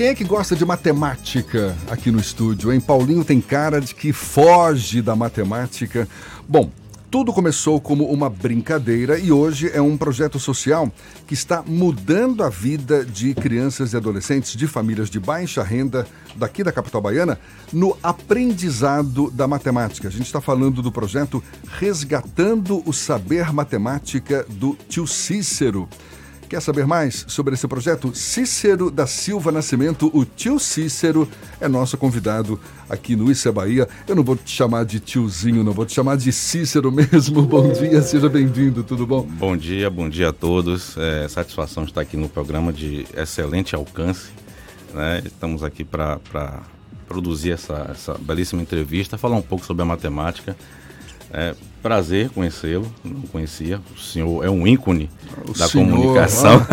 Quem é que gosta de matemática aqui no estúdio, hein? Paulinho tem cara de que foge da matemática. Bom, tudo começou como uma brincadeira e hoje é um projeto social que está mudando a vida de crianças e adolescentes de famílias de baixa renda daqui da capital baiana no aprendizado da matemática. A gente está falando do projeto Resgatando o Saber Matemática do Tio Cícero. Quer saber mais sobre esse projeto? Cícero da Silva Nascimento, o tio Cícero, é nosso convidado aqui no Isso é Bahia. Eu não vou te chamar de tiozinho, não vou te chamar de Cícero mesmo. Bom dia, seja bem-vindo, tudo bom? Bom dia, bom dia a todos. É, satisfação estar aqui no programa de excelente alcance. Né? Estamos aqui para produzir essa, essa belíssima entrevista, falar um pouco sobre a matemática é prazer conhecê-lo, não conhecia. O senhor é um ícone o da senhor, comunicação.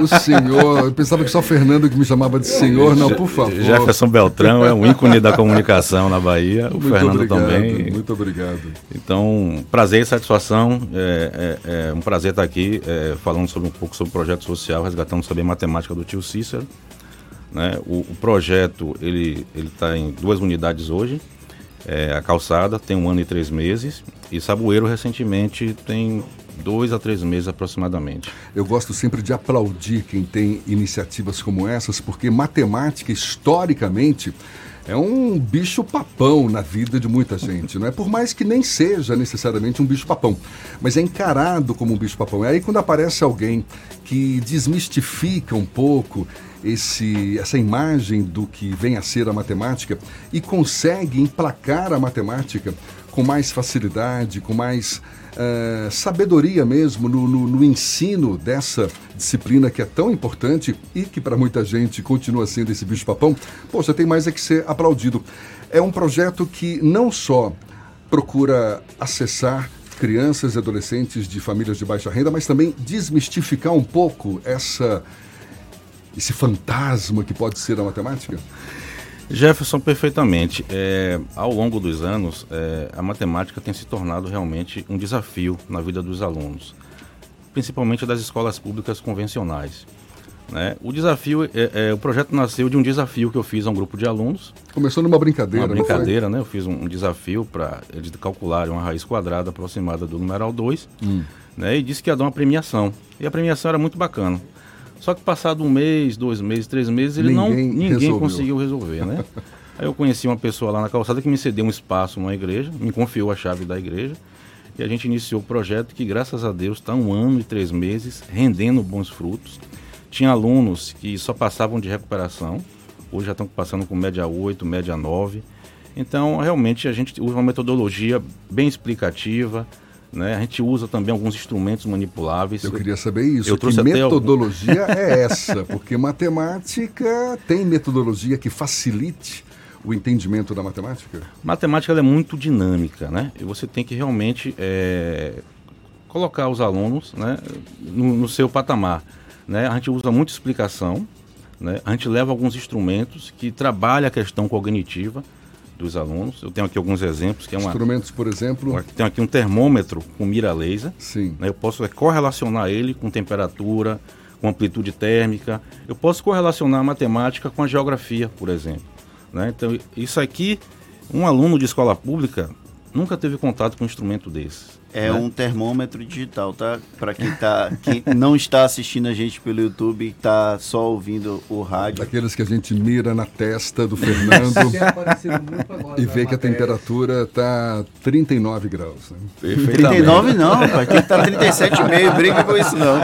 o senhor, eu pensava que só Fernando que me chamava de senhor, não, por favor. Jefferson Beltrão é um ícone da comunicação na Bahia, o muito Fernando obrigado, também. Muito obrigado. Então, prazer e satisfação. É, é, é um prazer estar aqui é, falando sobre um pouco sobre o projeto social, resgatando sobre a matemática do tio Cícero. Né? O, o projeto ele está em duas unidades hoje é, a calçada tem um ano e três meses e Saboeiro recentemente tem dois a três meses aproximadamente. Eu gosto sempre de aplaudir quem tem iniciativas como essas, porque matemática, historicamente, é um bicho papão na vida de muita gente, não é? Por mais que nem seja necessariamente um bicho papão, mas é encarado como um bicho papão. E aí quando aparece alguém que desmistifica um pouco esse, essa imagem do que vem a ser a matemática e consegue emplacar a matemática com mais facilidade, com mais uh, sabedoria mesmo no, no, no, ensino dessa disciplina que é tão importante e que para muita gente continua sendo esse bicho-papão, poxa, tem mais é que ser aplaudido. É um projeto que não só procura acessar crianças e adolescentes de famílias de baixa renda, mas também desmistificar um pouco essa esse fantasma que pode ser a matemática? Jefferson, perfeitamente. É, ao longo dos anos, é, a matemática tem se tornado realmente um desafio na vida dos alunos, principalmente das escolas públicas convencionais. Né? O desafio, é, é, o projeto nasceu de um desafio que eu fiz a um grupo de alunos. Começou numa brincadeira, Uma brincadeira, né? Eu fiz um, um desafio para eles calcularem uma raiz quadrada aproximada do numeral 2, hum. né? E disse que ia dar uma premiação. E a premiação era muito bacana. Só que passado um mês, dois meses, três meses, ele ninguém não ninguém conseguiu resolver, né? Aí eu conheci uma pessoa lá na calçada que me cedeu um espaço numa igreja, me confiou a chave da igreja. E a gente iniciou o projeto que, graças a Deus, está um ano e três meses rendendo bons frutos. Tinha alunos que só passavam de recuperação, hoje já estão passando com média 8, média 9. Então, realmente, a gente usa uma metodologia bem explicativa, né? A gente usa também alguns instrumentos manipuláveis. Eu queria saber isso. Eu que metodologia algum... é essa? Porque matemática tem metodologia que facilite o entendimento da matemática? Matemática é muito dinâmica, né? E você tem que realmente é, colocar os alunos né, no, no, seu patamar. Né? A gente usa muita explicação, né? a gente leva alguns instrumentos que trabalham a questão cognitiva dos alunos. Eu tenho aqui alguns exemplos que é uma instrumentos, por exemplo. Tenho aqui um termômetro com mira laser. Sim. Né? Eu posso é, correlacionar ele com temperatura, com amplitude térmica. Eu posso correlacionar a matemática com a geografia, por exemplo. Né? Então isso aqui, um aluno de escola pública nunca teve contato com um instrumento desse. É né? um termômetro digital, tá? Para quem, tá, quem não está assistindo a gente pelo YouTube, está só ouvindo o rádio. Aqueles que a gente mira na testa do Fernando e vê que a temperatura está 39 graus. Né? 39 não, pai, tem que estar tá 37,5, brinca com isso não.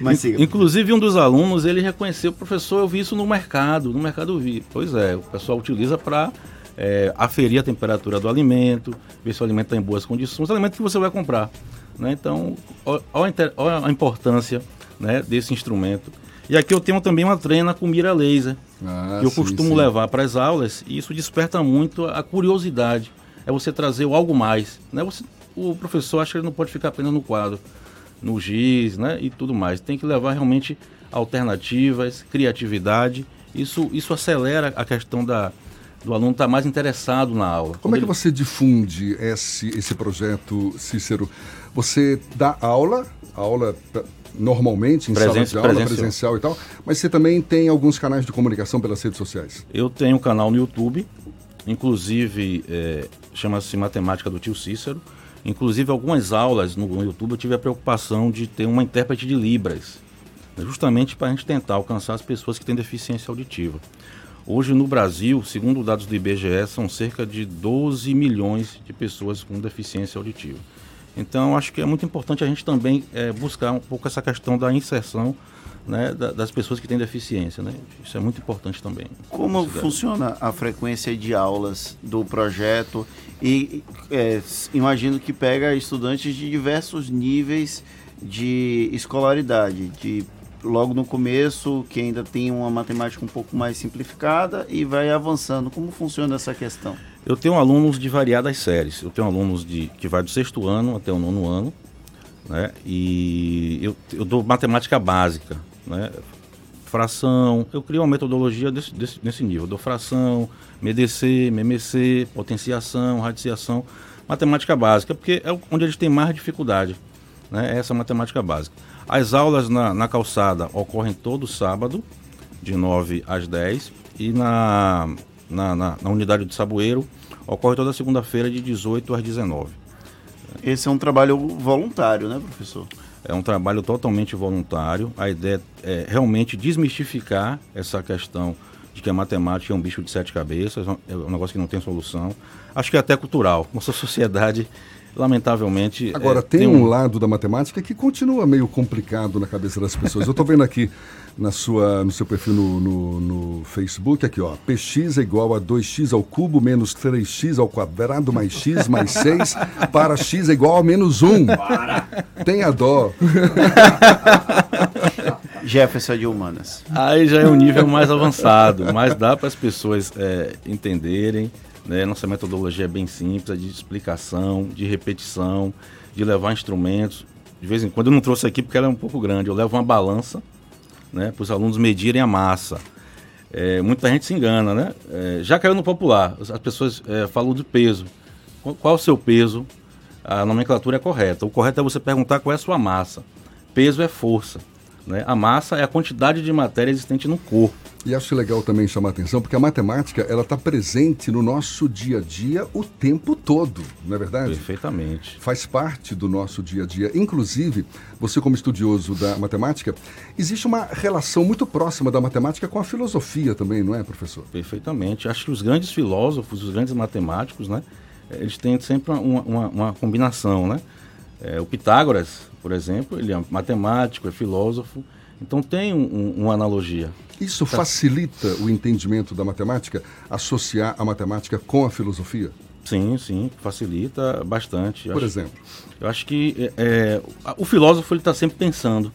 Mas, Inclusive um dos alunos, ele reconheceu, professor, eu vi isso no mercado, no mercado eu vi. Pois é, o pessoal utiliza para é, aferir a temperatura do alimento, ver se o alimento está em boas condições, o alimento que você vai comprar. Né? Então, olha a importância né, desse instrumento. E aqui eu tenho também uma treina com mira laser, ah, que eu sim, costumo sim. levar para as aulas, e isso desperta muito a curiosidade. É você trazer o algo mais. Né? Você, o professor acha que ele não pode ficar apenas no quadro, no giz né? e tudo mais. Tem que levar realmente alternativas, criatividade. Isso, isso acelera a questão da, do aluno estar tá mais interessado na aula. Como é que ele... você difunde esse, esse projeto, Cícero? Você dá aula, aula normalmente em Presen sala de aula, presencial. presencial e tal, mas você também tem alguns canais de comunicação pelas redes sociais. Eu tenho um canal no YouTube, inclusive é, chama-se Matemática do Tio Cícero. Inclusive, algumas aulas no, no YouTube eu tive a preocupação de ter uma intérprete de Libras, justamente para a gente tentar alcançar as pessoas que têm deficiência auditiva. Hoje no Brasil, segundo dados do IBGE, são cerca de 12 milhões de pessoas com deficiência auditiva. Então, acho que é muito importante a gente também é, buscar um pouco essa questão da inserção né, da, das pessoas que têm deficiência. Né? Isso é muito importante também. Como funciona a frequência de aulas do projeto? E é, imagino que pega estudantes de diversos níveis de escolaridade, de logo no começo, que ainda tem uma matemática um pouco mais simplificada e vai avançando. Como funciona essa questão? Eu tenho alunos de variadas séries. Eu tenho alunos de que vai do sexto ano até o nono ano, né? E eu, eu dou matemática básica, né? Fração. Eu crio uma metodologia desse, desse, nesse nível. Eu dou fração, MDC, MMC, potenciação, radiciação, matemática básica, porque é onde eles têm mais dificuldade, né? Essa matemática básica. As aulas na, na calçada ocorrem todo sábado, de 9 às 10, e na, na, na, na unidade do Saboeiro ocorre toda segunda-feira, de 18 às 19. Esse é um trabalho voluntário, né, professor? É um trabalho totalmente voluntário. A ideia é realmente desmistificar essa questão de que a matemática é um bicho de sete cabeças, é um negócio que não tem solução. Acho que é até cultural. Nossa sociedade lamentavelmente. Agora, é, tem, tem um... um... lado da matemática que continua meio complicado na cabeça das pessoas. Eu estou vendo aqui na sua, no seu perfil no, no, no, Facebook, aqui, ó. Px é igual a 2x ao cubo menos 3x ao quadrado mais x mais 6 para x é igual a menos 1. Para. Tenha dó. Jefferson de humanas. Aí já é um nível mais avançado, mas dá para as pessoas é, entenderem. Né? Nossa metodologia é bem simples, é de explicação, de repetição, de levar instrumentos. De vez em quando eu não trouxe aqui porque ela é um pouco grande. Eu levo uma balança né, para os alunos medirem a massa. É, muita gente se engana, né? É, já caiu no popular. As pessoas é, falam de peso. Qual, qual, o seu peso? A nomenclatura é correta. O correto é você perguntar qual é a sua massa. Peso é força. Né? A massa é a quantidade de matéria existente no corpo. E acho legal também chamar a atenção, porque a matemática ela está presente no nosso dia a dia o tempo todo, não é verdade? Perfeitamente. Faz parte do nosso dia a dia. Inclusive, você como estudioso da matemática, existe uma relação muito próxima da matemática com a filosofia também, não é, professor? Perfeitamente. Acho que os grandes filósofos, os grandes matemáticos, né, eles têm sempre uma, uma, uma combinação, né? É, o Pitágoras, por exemplo, ele é matemático, é filósofo, então tem um, um, uma analogia. Isso tá. facilita o entendimento da matemática, associar a matemática com a filosofia? Sim, sim, facilita bastante. Por acho, exemplo? Eu acho que é, o filósofo está sempre pensando,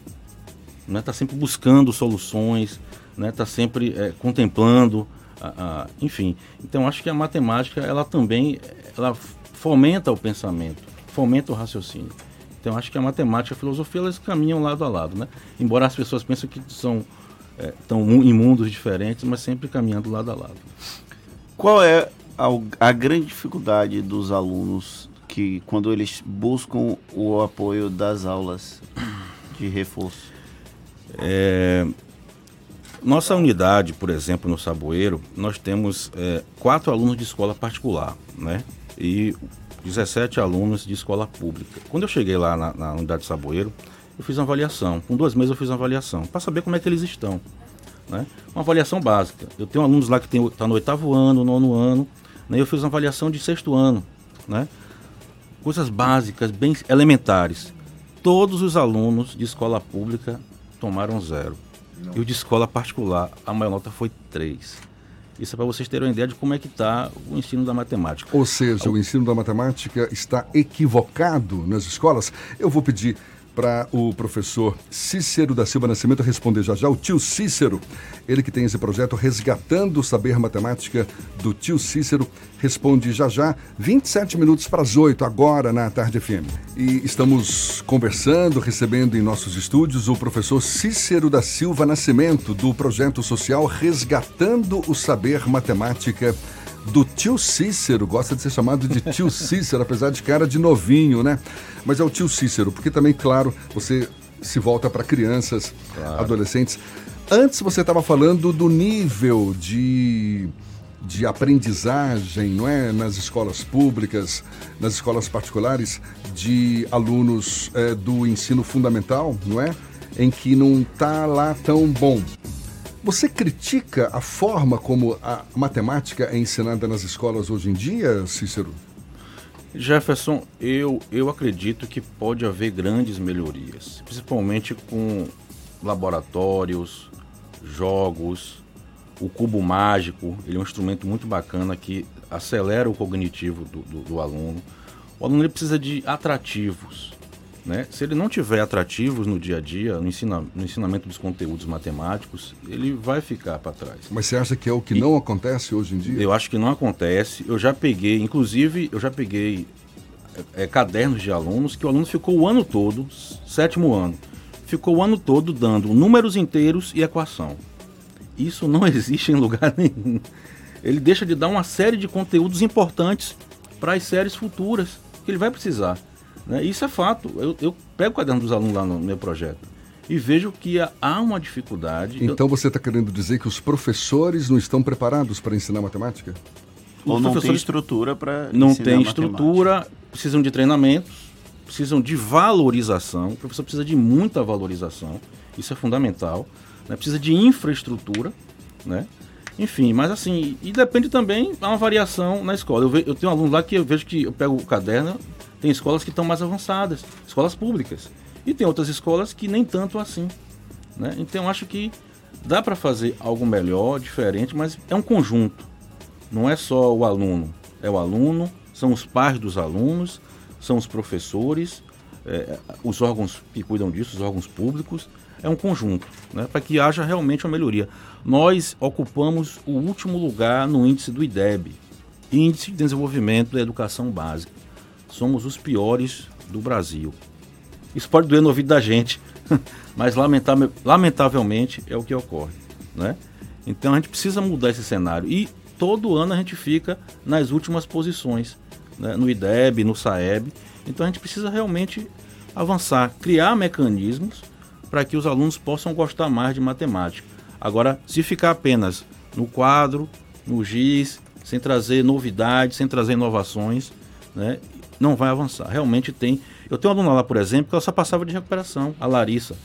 está né? Tá sempre buscando soluções, está né? Tá sempre é, contemplando, a, a, enfim. Então acho que a matemática ela também ela fomenta o pensamento, fomenta o raciocínio. Então acho que a matemática e a filosofia elas caminham lado a lado, né? Embora as pessoas pensem que são é, estão em mundos diferentes, mas sempre caminhando lado a lado. Qual é a, a grande dificuldade dos alunos que quando eles buscam o apoio das aulas de reforço? É, nossa unidade, por exemplo, no Saboeiro, nós temos é, quatro alunos de escola particular, né? E 17 alunos de escola pública. Quando eu cheguei lá na, na unidade de Saboeiro, eu fiz uma avaliação. Com duas meses eu fiz uma avaliação, para saber como é que eles estão. Né? Uma avaliação básica. Eu tenho alunos lá que estão tá no oitavo ano, nono ano, né? eu fiz uma avaliação de sexto ano. Né? Coisas básicas, bem elementares. Todos os alunos de escola pública tomaram zero. Não. E o de escola particular, a maior nota foi três. Isso é para vocês terem uma ideia de como é que está o ensino da matemática. Ou seja, o ensino da matemática está equivocado nas escolas. Eu vou pedir para o professor Cícero da Silva Nascimento responder já já. O tio Cícero, ele que tem esse projeto Resgatando o Saber Matemática do tio Cícero, responde já já, 27 minutos para as 8, agora na Tarde FM. E estamos conversando, recebendo em nossos estúdios o professor Cícero da Silva Nascimento, do projeto social Resgatando o Saber Matemática do tio Cícero, gosta de ser chamado de tio Cícero, apesar de cara de novinho, né? Mas é o tio Cícero, porque também, claro, você se volta para crianças, claro. adolescentes. Antes você estava falando do nível de, de aprendizagem, não é, nas escolas públicas, nas escolas particulares, de alunos é, do ensino fundamental, não é, em que não está lá tão bom. Você critica a forma como a matemática é ensinada nas escolas hoje em dia, Cícero? Jefferson, eu, eu acredito que pode haver grandes melhorias, principalmente com laboratórios, jogos, o cubo mágico, ele é um instrumento muito bacana que acelera o cognitivo do, do, do aluno. O aluno precisa de atrativos, né? Se ele não tiver atrativos no dia a dia, no, ensina, no ensinamento dos conteúdos matemáticos, ele vai ficar para trás. Mas você acha que é o que e não acontece hoje em dia? Eu acho que não acontece. Eu já peguei, inclusive, eu já peguei é, cadernos de alunos que o aluno ficou o ano todo, sétimo ano, ficou o ano todo dando números inteiros e equação. Isso não existe em lugar nenhum. Ele deixa de dar uma série de conteúdos importantes para as séries futuras que ele vai precisar. Né? Isso é fato. Eu, eu pego o caderno dos alunos lá no meu projeto e vejo que há uma dificuldade. Então você está querendo dizer que os professores não estão preparados para ensinar matemática? Ou os não tem estrutura para Não tem estrutura, precisam de treinamentos, precisam de valorização. O professor precisa de muita valorização, isso é fundamental. Né? Precisa de infraestrutura, né? Enfim, mas assim, e depende também, há uma variação na escola. Eu, ve, eu tenho um aluno lá que eu vejo que eu pego o caderno, tem escolas que estão mais avançadas, escolas públicas. E tem outras escolas que nem tanto assim. Né? Então acho que dá para fazer algo melhor, diferente, mas é um conjunto. Não é só o aluno, é o aluno, são os pais dos alunos, são os professores, é, os órgãos que cuidam disso, os órgãos públicos. É um conjunto, né? para que haja realmente uma melhoria. Nós ocupamos o último lugar no índice do IDEB, Índice de Desenvolvimento da Educação Básica somos os piores do Brasil. Isso pode doer no ouvido da gente, mas lamentavelmente é o que ocorre. Né? Então a gente precisa mudar esse cenário. E todo ano a gente fica nas últimas posições, né? no IDEB, no SAEB. Então a gente precisa realmente avançar, criar mecanismos para que os alunos possam gostar mais de matemática. Agora, se ficar apenas no quadro, no GIS, sem trazer novidades, sem trazer inovações, né? Não vai avançar. Realmente tem. Eu tenho uma aluna lá, por exemplo, que ela só passava de recuperação, a Larissa.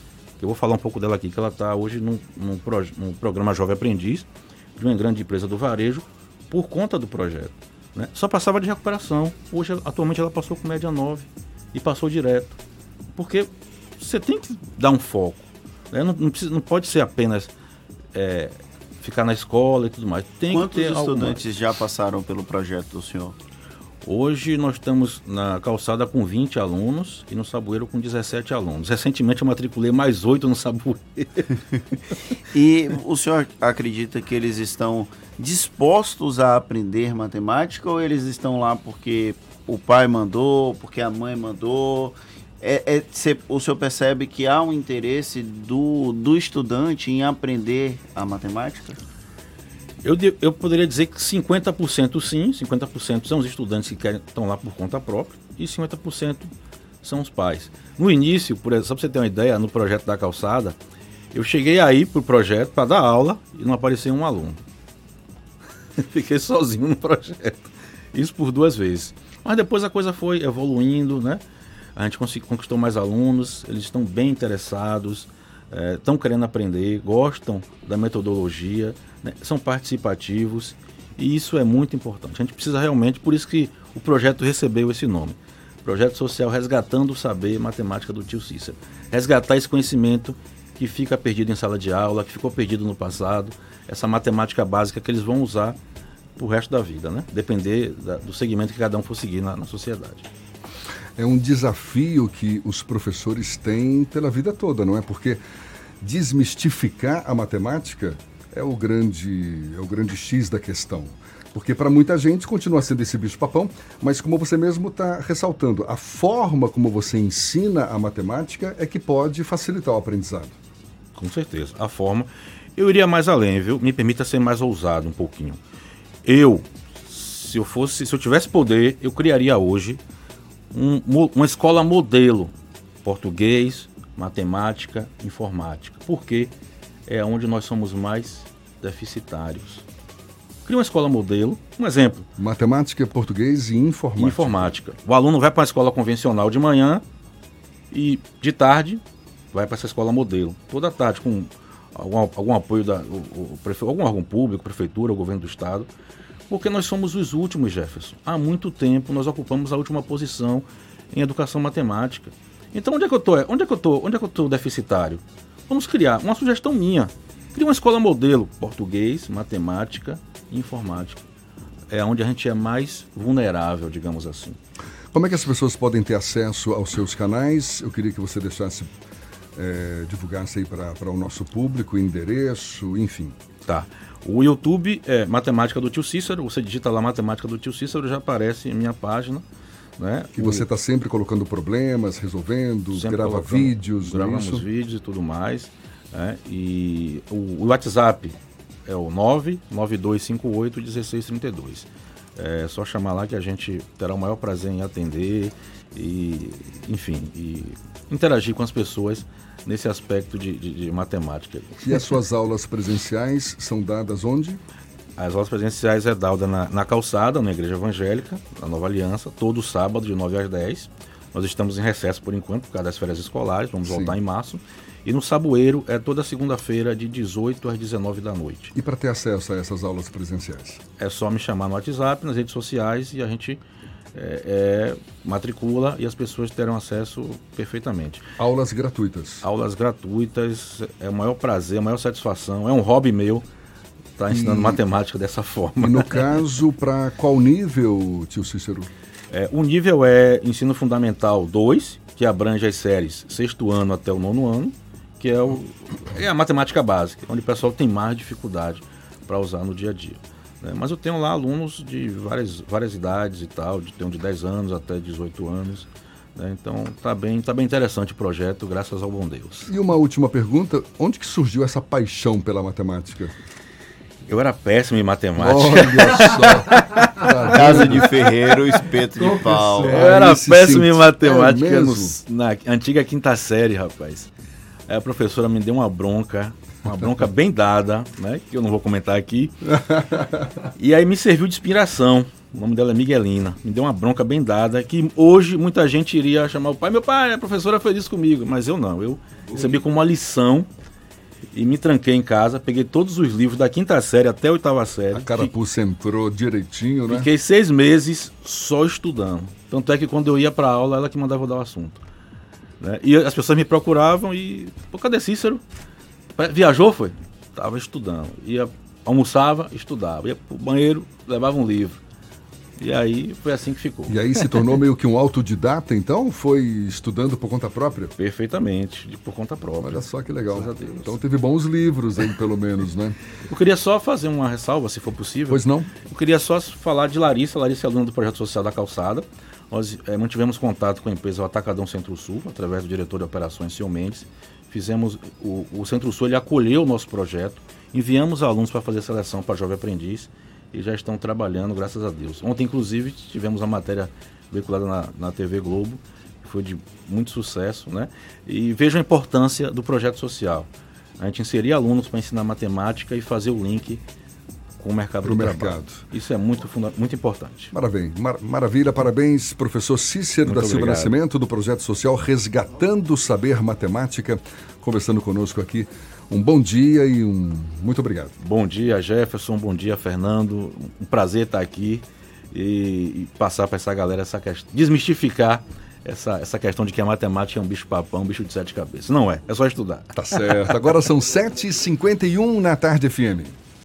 Eu vou falar um pouco dela aqui, que ela está hoje num, num, num, programa Jovem Aprendiz, de uma grande empresa do varejo, por conta do projeto. Né? Só passava de recuperação. Hoje, atualmente, ela passou com média 9 e passou direto. Porque você tem que dar um foco. Né? Não, não, precisa, não pode ser apenas é, ficar na escola e tudo mais. Tem Quantos estudantes alguma... já passaram pelo projeto do senhor? Hoje nós estamos na calçada com 20 alunos e no Sabueiro com 17 alunos. Recentemente eu matriculei mais 8 no Sabueiro. e o senhor acredita que eles estão dispostos a aprender matemática ou eles estão lá porque o pai mandou, porque a mãe mandou? É, é, cê, o senhor percebe que há um interesse do, do estudante em aprender a matemática? Eu, eu poderia dizer que 50% sim, 50% são os estudantes que querem, estão lá por conta própria e 50% são os pais. No início, por exemplo, só para você ter uma ideia, no projeto da calçada, eu cheguei aí para o projeto para dar aula e não apareceu um aluno. Fiquei sozinho no projeto. Isso por duas vezes. Mas depois a coisa foi evoluindo, né? A gente conquistou mais alunos, eles estão bem interessados, estão é, querendo aprender, gostam da metodologia né, são participativos e isso é muito importante. A gente precisa realmente, por isso que o projeto recebeu esse nome. Projeto Social Resgatando o Saber Matemática do Tio Cícero. Resgatar esse conhecimento que fica perdido em sala de aula, que ficou perdido no passado, essa matemática básica que eles vão usar o resto da vida, né? Depender da, do segmento que cada um for seguir na, na sociedade. É um desafio que os professores têm pela vida toda, não é? Porque desmistificar a matemática é o grande, é o grande X da questão. Porque para muita gente continua sendo esse bicho-papão, mas como você mesmo está ressaltando, a forma como você ensina a matemática é que pode facilitar o aprendizado. Com certeza. A forma. Eu iria mais além, viu? Me permita ser mais ousado um pouquinho. Eu, se eu fosse, se eu tivesse poder, eu criaria hoje um, uma escola modelo português, matemática, informática. Porque é onde nós somos mais deficitários. Cria uma escola modelo, um exemplo. Matemática, português e informática. Informática. O aluno vai para a escola convencional de manhã e de tarde vai para essa escola modelo. Toda tarde com algum, algum apoio da o, o, algum órgão público, prefeitura, governo do estado, porque nós somos os últimos, Jefferson. Há muito tempo nós ocupamos a última posição em educação matemática. Então onde é que eu tô? Onde é que eu tô? Onde é que eu tô deficitário? Vamos criar uma sugestão minha. Cria uma escola modelo, português, matemática e informática. É onde a gente é mais vulnerável, digamos assim. Como é que as pessoas podem ter acesso aos seus canais? Eu queria que você deixasse, é, divulgasse aí para o nosso público, endereço, enfim. Tá. O YouTube é Matemática do Tio Cícero. Você digita lá Matemática do Tio Cícero, já aparece em minha página. Né? E você está sempre colocando problemas, resolvendo, grava vídeos, é gravamos isso? vídeos e tudo mais. Né? E o, o, WhatsApp é o 99258 1632. É só chamar lá que a gente terá o maior prazer em atender e, enfim, e interagir com as pessoas nesse aspecto de, de, de matemática. E as suas aulas presenciais são dadas onde? As aulas presenciais é dada na, na, calçada, na Igreja Evangélica, na Nova Aliança, todo sábado de 9 às 10. Nós estamos em recesso por enquanto, por causa das férias escolares, vamos Sim. voltar em março. E no Saboeiro é toda segunda-feira, de 18 às 19 da noite. E para ter acesso a essas aulas presenciais? É só me chamar no WhatsApp, nas redes sociais e a gente é, é, matricula e as pessoas terão acesso perfeitamente. Aulas gratuitas? Aulas gratuitas, é o maior prazer, a maior satisfação, é um hobby meu está ensinando e, matemática dessa forma. E no caso, para qual nível, tio Cícero? É, o nível é ensino fundamental 2, que abrange as séries sexto ano até o nono ano, que é, o, é a matemática básica, onde o pessoal tem mais dificuldade para usar no dia a dia. Né? Mas eu tenho lá alunos de várias, várias idades e tal, de, tem um de 10 anos até 18 anos. Né? Então tá bem, tá bem interessante o projeto, graças ao bom Deus. E uma última pergunta, onde que surgiu essa paixão pela matemática? Eu era péssimo em matemática. Olha só. Casa de ferreiro, espeto de pau. Eu era péssimo em matemática é no, na antiga quinta série, rapaz. Aí a professora me deu uma bronca, uma bronca bem dada, né? Que eu não vou comentar aqui. E aí me serviu de inspiração. O nome dela é Miguelina. Me deu uma bronca bem dada, que hoje muita gente iria chamar o pai. Meu pai, a professora fez isso comigo. Mas eu não. Eu recebi como uma lição e me tranquei em casa, peguei todos os livros da quinta série até a oitava série. A carapuça entrou direitinho, né? Fiquei seis meses só estudando. Tanto é que quando eu ia para aula, ela que mandava dar o assunto. Né? E as pessoas me procuravam e. Pô, cadê Cícero? Viajou, foi? Tava estudando. Ia, almoçava, estudava. Ia pro banheiro, levava um livro. E aí foi assim que ficou. E aí se tornou meio que um autodidata, então? Foi estudando por conta própria? Perfeitamente, por conta própria. Olha só que legal. Então teve bons livros aí, pelo menos, né? Eu queria só fazer uma ressalva, se for possível. Pois não? Eu queria só falar de Larissa. Larissa é aluna do Projeto Social da Calçada. Nós é, mantivemos contato com a empresa o Atacadão Centro-Sul, através do diretor de operações, Sil Mendes. Fizemos, o, o Centro-Sul acolheu o nosso projeto, enviamos alunos para fazer seleção para Jovem Aprendiz e já estão trabalhando, graças a Deus. Ontem, inclusive, tivemos a matéria veiculada na, na TV Globo, que foi de muito sucesso, né? E vejo a importância do projeto social. A gente inserir alunos para ensinar matemática e fazer o link com o mercado Pro do mercado. trabalho. Isso é muito, muito importante. Maravilha, Mar maravilha, parabéns, professor Cícero muito da Silva Nascimento, do projeto social Resgatando o Saber Matemática, conversando conosco aqui um bom dia e um muito obrigado. Bom dia, Jefferson. Bom dia, Fernando. Um prazer estar aqui e, e passar para essa galera essa questão, desmistificar essa, essa questão de que a matemática é um bicho papão, um bicho de sete cabeças. Não é, é só estudar. Tá certo. Agora são 7h51 na tarde FM.